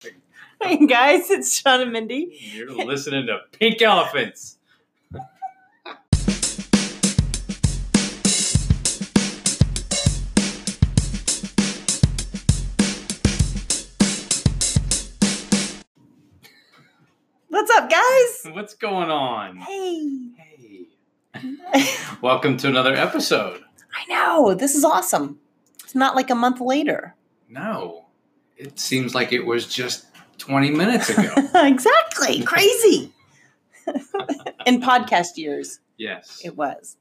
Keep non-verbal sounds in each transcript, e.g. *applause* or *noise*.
Hey guys, it's Sean and Mindy. You're listening to Pink Elephants. What's up, guys? What's going on? Hey. Hey. Welcome to another episode. I know, this is awesome. It's not like a month later. No, it seems like it was just 20 minutes ago. *laughs* exactly. Crazy. *laughs* In podcast years, yes. it was.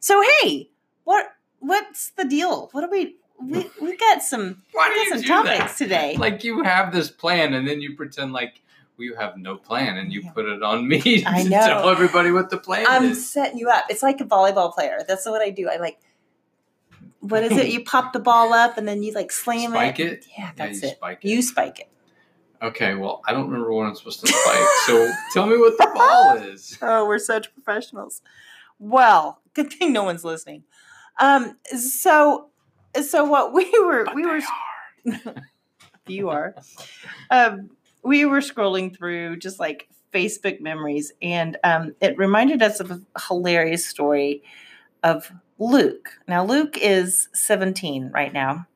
So hey, what what's the deal? What do we we we got some *laughs* Why we do got you some do topics that? today. Like you have this plan and then you pretend like we have no plan and you put it on me I to know. tell everybody what the plan is. I'm setting you up. It's like a volleyball player. That's what I do. I like what is it? You pop the ball up and then you like slam Spike it. it? Yeah, Yeah, that's you it. spike it. You spike it. Okay, well, I don't remember what I'm supposed to spike. so tell me what the ball *laughs* is. Oh, we're such professionals. Well, good thing no one's listening. Um, so, so what we were, But we were, are. *laughs* you are, um, we were scrolling through just like Facebook memories, and um, it reminded us of a hilarious story of Luke. Now, Luke is 17 right now,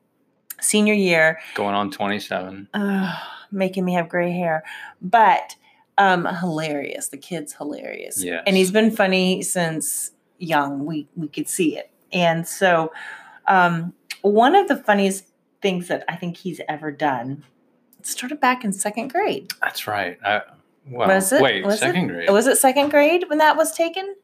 senior year, going on 27. uh, making me have gray hair, but um, hilarious. The kid's hilarious, and he's been funny since young. We we could see it, and so um, one of the funniest things that I think he's ever done started back in second grade. That's right. I, well, Was it? wait, Was it? second grade? Was it second grade when that was taken?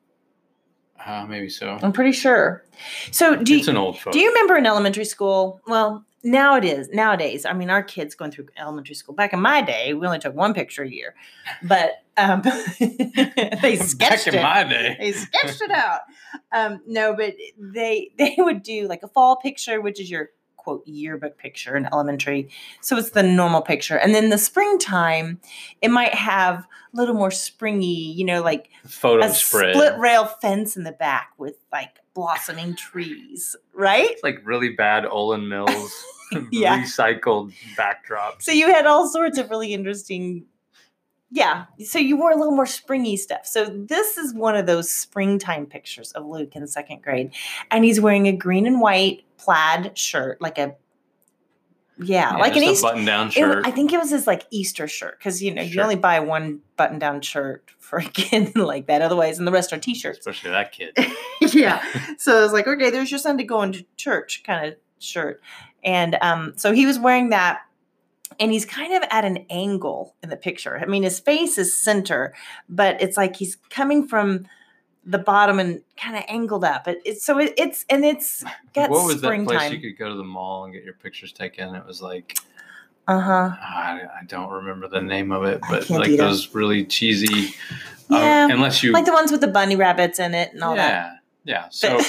Uh, maybe so. I'm pretty sure. So do it's you, an old photo. do you remember in elementary school? Well, now it is nowadays. I mean, our kids going through elementary school. Back in my day, we only took one picture a year, but um, *laughs* they sketched *laughs* Back in it. my day. they sketched it out. Um, no, but they they would do like a fall picture, which is your quote yearbook picture in elementary. So it's the normal picture, and then the springtime, it might have a little more springy, you know, like Photo a spread. split rail fence in the back with like blossoming trees, right? It's like really bad Olan Mills *laughs* Yeah. recycled backdrops. So you had all sorts of really interesting. Yeah. So you wore a little more springy stuff. So this is one of those springtime pictures of Luke in second grade. And he's wearing a green and white plaid shirt, like a, yeah, like an a Easter. button-down it- shirt. I think it was his like Easter shirt because you know you only buy one button down shirt for a kid *laughs* like that. Otherwise, and the rest are t-shirts. Especially that kid. *laughs* yeah. So I was like, okay, there's your Sunday going to church kind of shirt. And um, so he was wearing that. And he's kind of at an angle in the picture. I mean, his face is center, but it's like he's coming from the bottom and kind of angled up. It, it's so it, it's and it's *laughs* got what was that place you could go to the mall and get your pictures taken? It was like uh huh. I, I don't remember the name of it, but like those really cheesy. Yeah, um, unless you Like the ones with the bunny rabbits in it and all that. yeah, yeah. So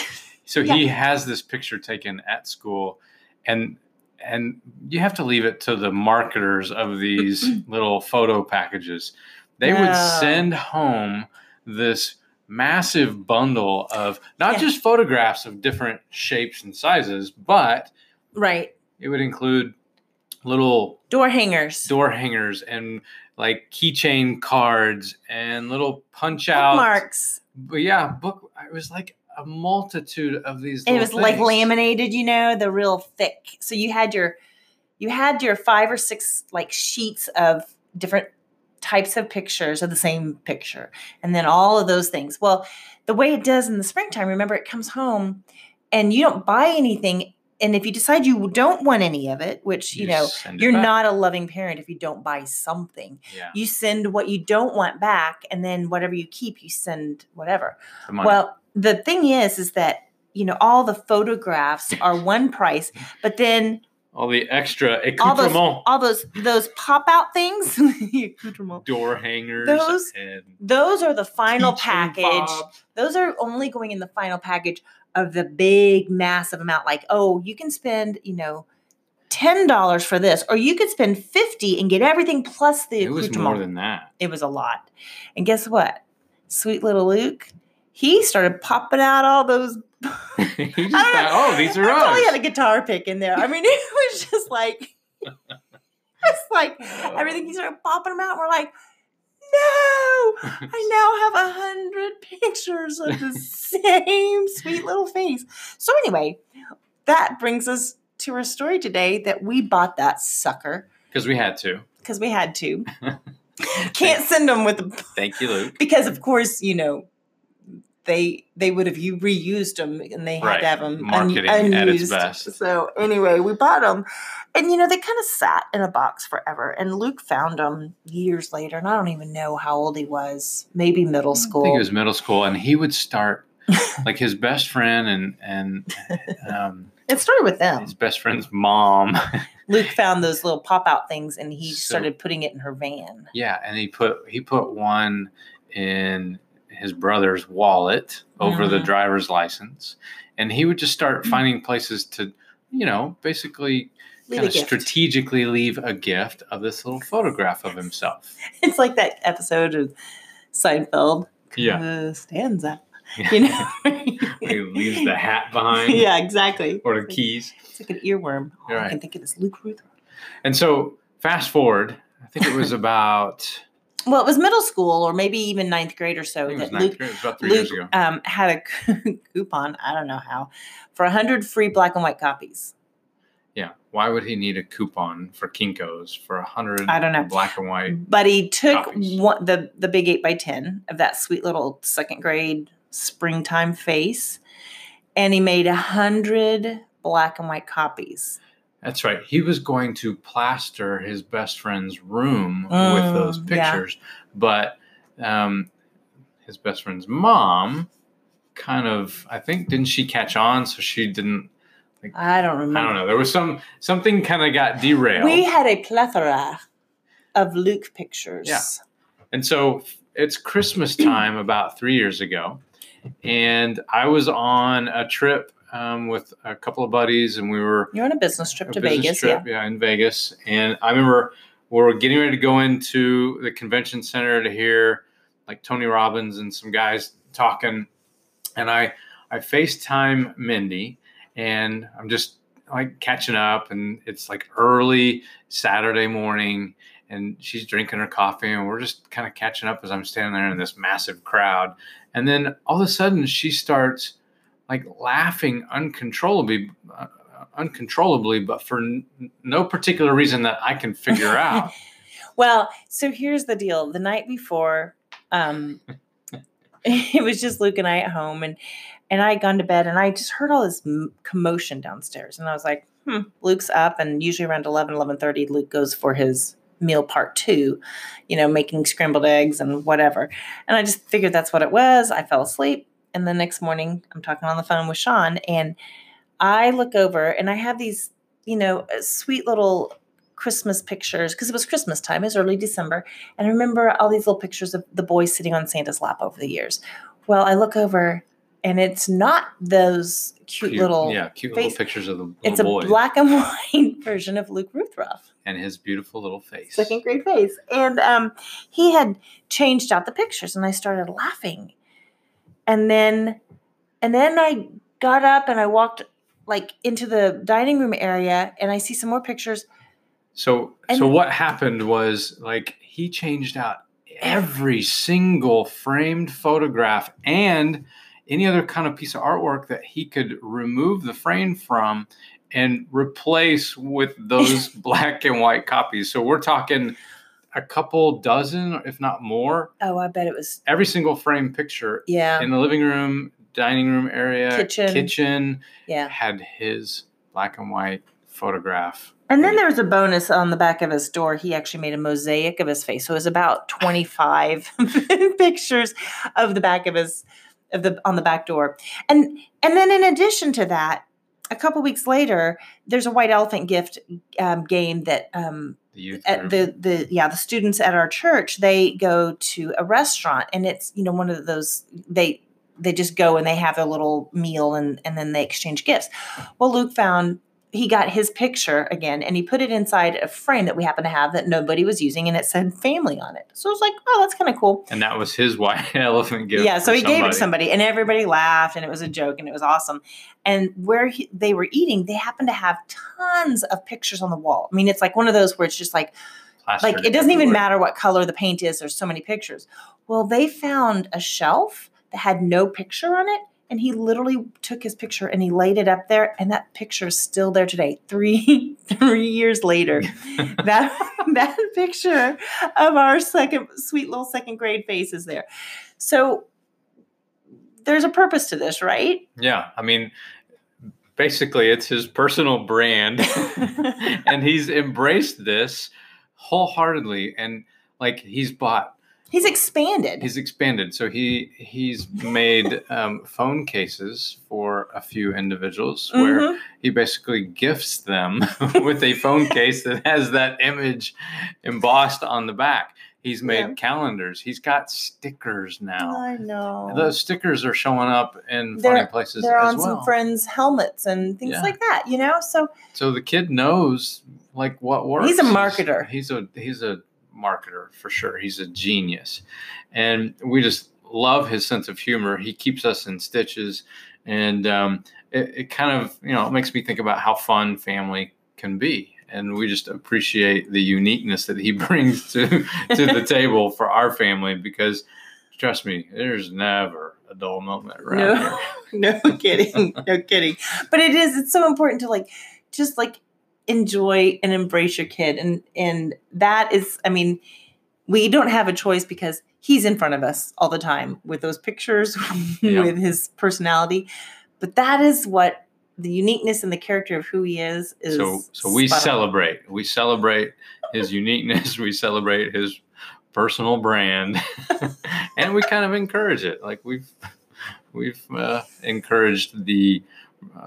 so *laughs* Yeah. he has this picture taken at school, and and you have to leave it to the marketers of these *clears throat* little photo packages. They would send home this massive bundle of not Yeah. just photographs of different shapes and sizes, but right. it would include little Door hangers. door hangers and like keychain cards and little punch out marks. But yeah, book. It was like a multitude of these. it was little like laminated you know the real thick so you had your you had your five or six like sheets of different types of pictures of the same picture and then all of those things well the way it does in the springtime remember it comes home and you don't buy anything and if you decide you don't want any of it which you, know you're back. not a loving parent if you don't buy something Yeah, you send what you don't want back and then whatever you keep you send whatever the money. well, the thing is, is that you know all the photographs *laughs* are one price, but then all the extra all those all those those pop out things, *laughs* door hangers, Those- those are the final package. fobs. Those are only going in the final package of the big massive amount. Like, oh, you can spend you know. Ten dollars for this, or you could spend fifty and get everything plus the It was more than that. it was a lot. And guess what? Sweet little Luke, he started popping out all those *laughs* *laughs* he just thought, know. oh, these are probably ours. had a guitar pick in there. I mean, *laughs* it was just like it's like everything he started popping them out. We're like, no, I now have a hundred pictures of the same sweet little face. So anyway, that brings us to our story today that we bought that sucker Because we had to. because we had to. Can't send them with the Thank you, Luke. because of course you know they they would have you reused them and they had Right. to have them Marketing at its best. So anyway, we bought them, and you know they kind of sat in a box forever. And Luke found them years later, and I don't even know how old he was. Maybe middle school. I think it was middle school, and he would start *laughs* like his best friend and and *laughs* um, it started with them. his best friend's mom. *laughs* Luke found those little pop out things, and he So- started putting it in her van. yeah, and he put he put one in his brother's wallet over the Mhm. driver's license, and he would just start finding places to, you know, basically kind of gift. strategically leave a gift of this little photograph of himself. *laughs* It's like that episode of Seinfeld. Yeah. Costanza. You know. *laughs* he leaves the hat *laughs* behind. yeah, exactly. Or the keys. It's like an earworm. All I Right. can think of is Luke Ruth. And so fast forward, I think it was about Well, it was middle school or maybe even ninth grade or so think it was that Luke, grade, it was about three Luke um, had a *laughs* coupon, I don't know how, for 100 free black and white copies. Yeah. Why would he need a coupon for Kinkos for a hundred I don't know. black and white? But he took Copies. one, the, the big 8 by 10 of that sweet little second grade springtime face and he made a 100 black and white copies. That's right. He was going to plaster his best friend's room with those Mm, yeah. pictures, but um, his best friend's mom kind of, I think, didn't she catch on? So she didn't. I don't remember. I don't know. There was some something kind of got derailed. We had a plethora of Luke pictures. Yeah. And so it's Christmas time about three years ago. And I was on a trip um, with a couple of buddies, and we were You're on a business trip a to business Vegas. trip, yeah. in Vegas. And I remember we were getting ready to go into the convention center to hear like Tony Robbins and some guys talking. And I I FaceTime Mindy, and I'm just like catching up, and it's like early Saturday morning, and she's drinking her coffee, and we're just kind of catching up as I'm standing there in this massive crowd. And then all of a sudden, she starts like laughing uncontrollably, uh, uncontrollably, but for n- no particular reason that I can figure *laughs* out. Well, so here's the deal. The night before, um, *laughs* it was just Luke and I at home, and and I had gone to bed, and I just heard all this m- commotion downstairs, and I was like, hmm, Luke's up, and usually around 11, 11.30, Luke goes for his meal part two, you know, making scrambled eggs and whatever. And I just figured that's what it was. I fell asleep. And the next morning, I'm talking on the phone with Sean, and I look over and I have these, you know, uh, sweet little Christmas pictures because it was Christmas time, it was early December. And I remember all these little pictures of the boys sitting on Santa's lap over the years. Well, I look over and it's not those cute, little, yeah, cute face- little pictures of the little it's a boy black and *laughs* white version of Luke Ruthroff and his beautiful little face. second grade face. And um, he had changed out the pictures, and I started laughing. And then, and then I got up and I walked like into the dining room area, and I see some more pictures. So, And- so what happened was like he changed out every single framed photograph and any other kind of piece of artwork that he could remove the frame from and replace with those *laughs* black and white copies. So we're talking a couple dozen, if not more. Oh, I bet it was Every single frame picture yeah, in the living room, dining room area, Kitchen. kitchen yeah. had his black and white photograph. And then there was a bonus on the back of his door. He actually made a mosaic of his face. So it was about 25 *laughs* pictures of the back of his of the on the back door. And and then in addition to that, a couple weeks later, there's a white elephant gift um, game that um, The youth at group. the the yeah the students at our church they go to a restaurant and it's you know one of those they they just go and they have a little meal and and then they exchange gifts. Well, Luke found he got his picture again and he put it inside a frame that we happen to have that nobody was using and it said family on it. So I was like, oh, that's kind of cool. And that was his *laughs* white elephant gift. Yeah, so he gave it somebody. to somebody and everybody laughed and it was a joke and it was awesome. And where he, they were eating, they happened to have tons of pictures on the wall. I mean, it's like one of those where it's just like, Plastered like it doesn't even matter what color the paint is, there's so many pictures. Well, they found a shelf that had no picture on it. And he literally took his picture and he laid it up there, and that picture is still there today, three *laughs* three years later. *laughs* that that picture of our second sweet little second grade face is there. So there's a purpose to this, right? Yeah, I mean, basically, it's his personal brand, *laughs* and he's embraced this wholeheartedly, and like he's bought, He's expanded. he's expanded. So he he's made *laughs* um, phone cases for a few individuals where Mhm. he basically gifts them *laughs* with a phone *laughs* case that has that image embossed on the back. He's made Yeah. calendars. He's got stickers now. I know. Those stickers are showing up in They're- funny places They're on well. some friends' helmets and things Yeah. like that, you know? So So the kid knows like what works. He's a marketer. He's a he's a marketer for sure. He's a genius, and we just love his sense of humor. He keeps us in stitches, and um, it, it kind of you know it makes me think about how fun family can be. And we just appreciate the uniqueness that he *laughs* brings to to the *laughs* table for our family because trust me, there's never a dull moment around No. here. *laughs* no kidding. No kidding. But it is, it's so important to like just like enjoy and embrace your kid. And and that is, I mean, we don't have a choice because he's in front of us all the time with those pictures, *laughs* Yeah. with his personality. But that is what the uniqueness and the character of who he is is. so so we spot on. celebrate we celebrate his *laughs* uniqueness we celebrate his personal brand *laughs* and we kind of encourage it like we've we've uh, encouraged the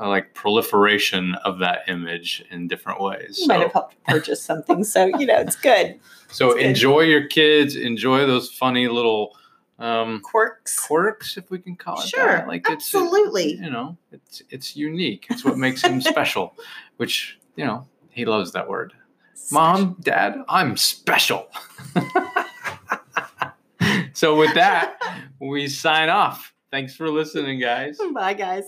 like proliferation of that image in different ways You might have helped purchase something. So, you know, it's good. *laughs* so it's good. enjoy your kids enjoy those funny little um Quirks. quirks if we can call it Sure, that. like it's absolutely. you know it's it's unique it's what makes him *laughs* special which you know he loves that word Mom, Dad, I'm special. *laughs* so, with that, we sign off. Thanks for listening, guys. Bye, guys.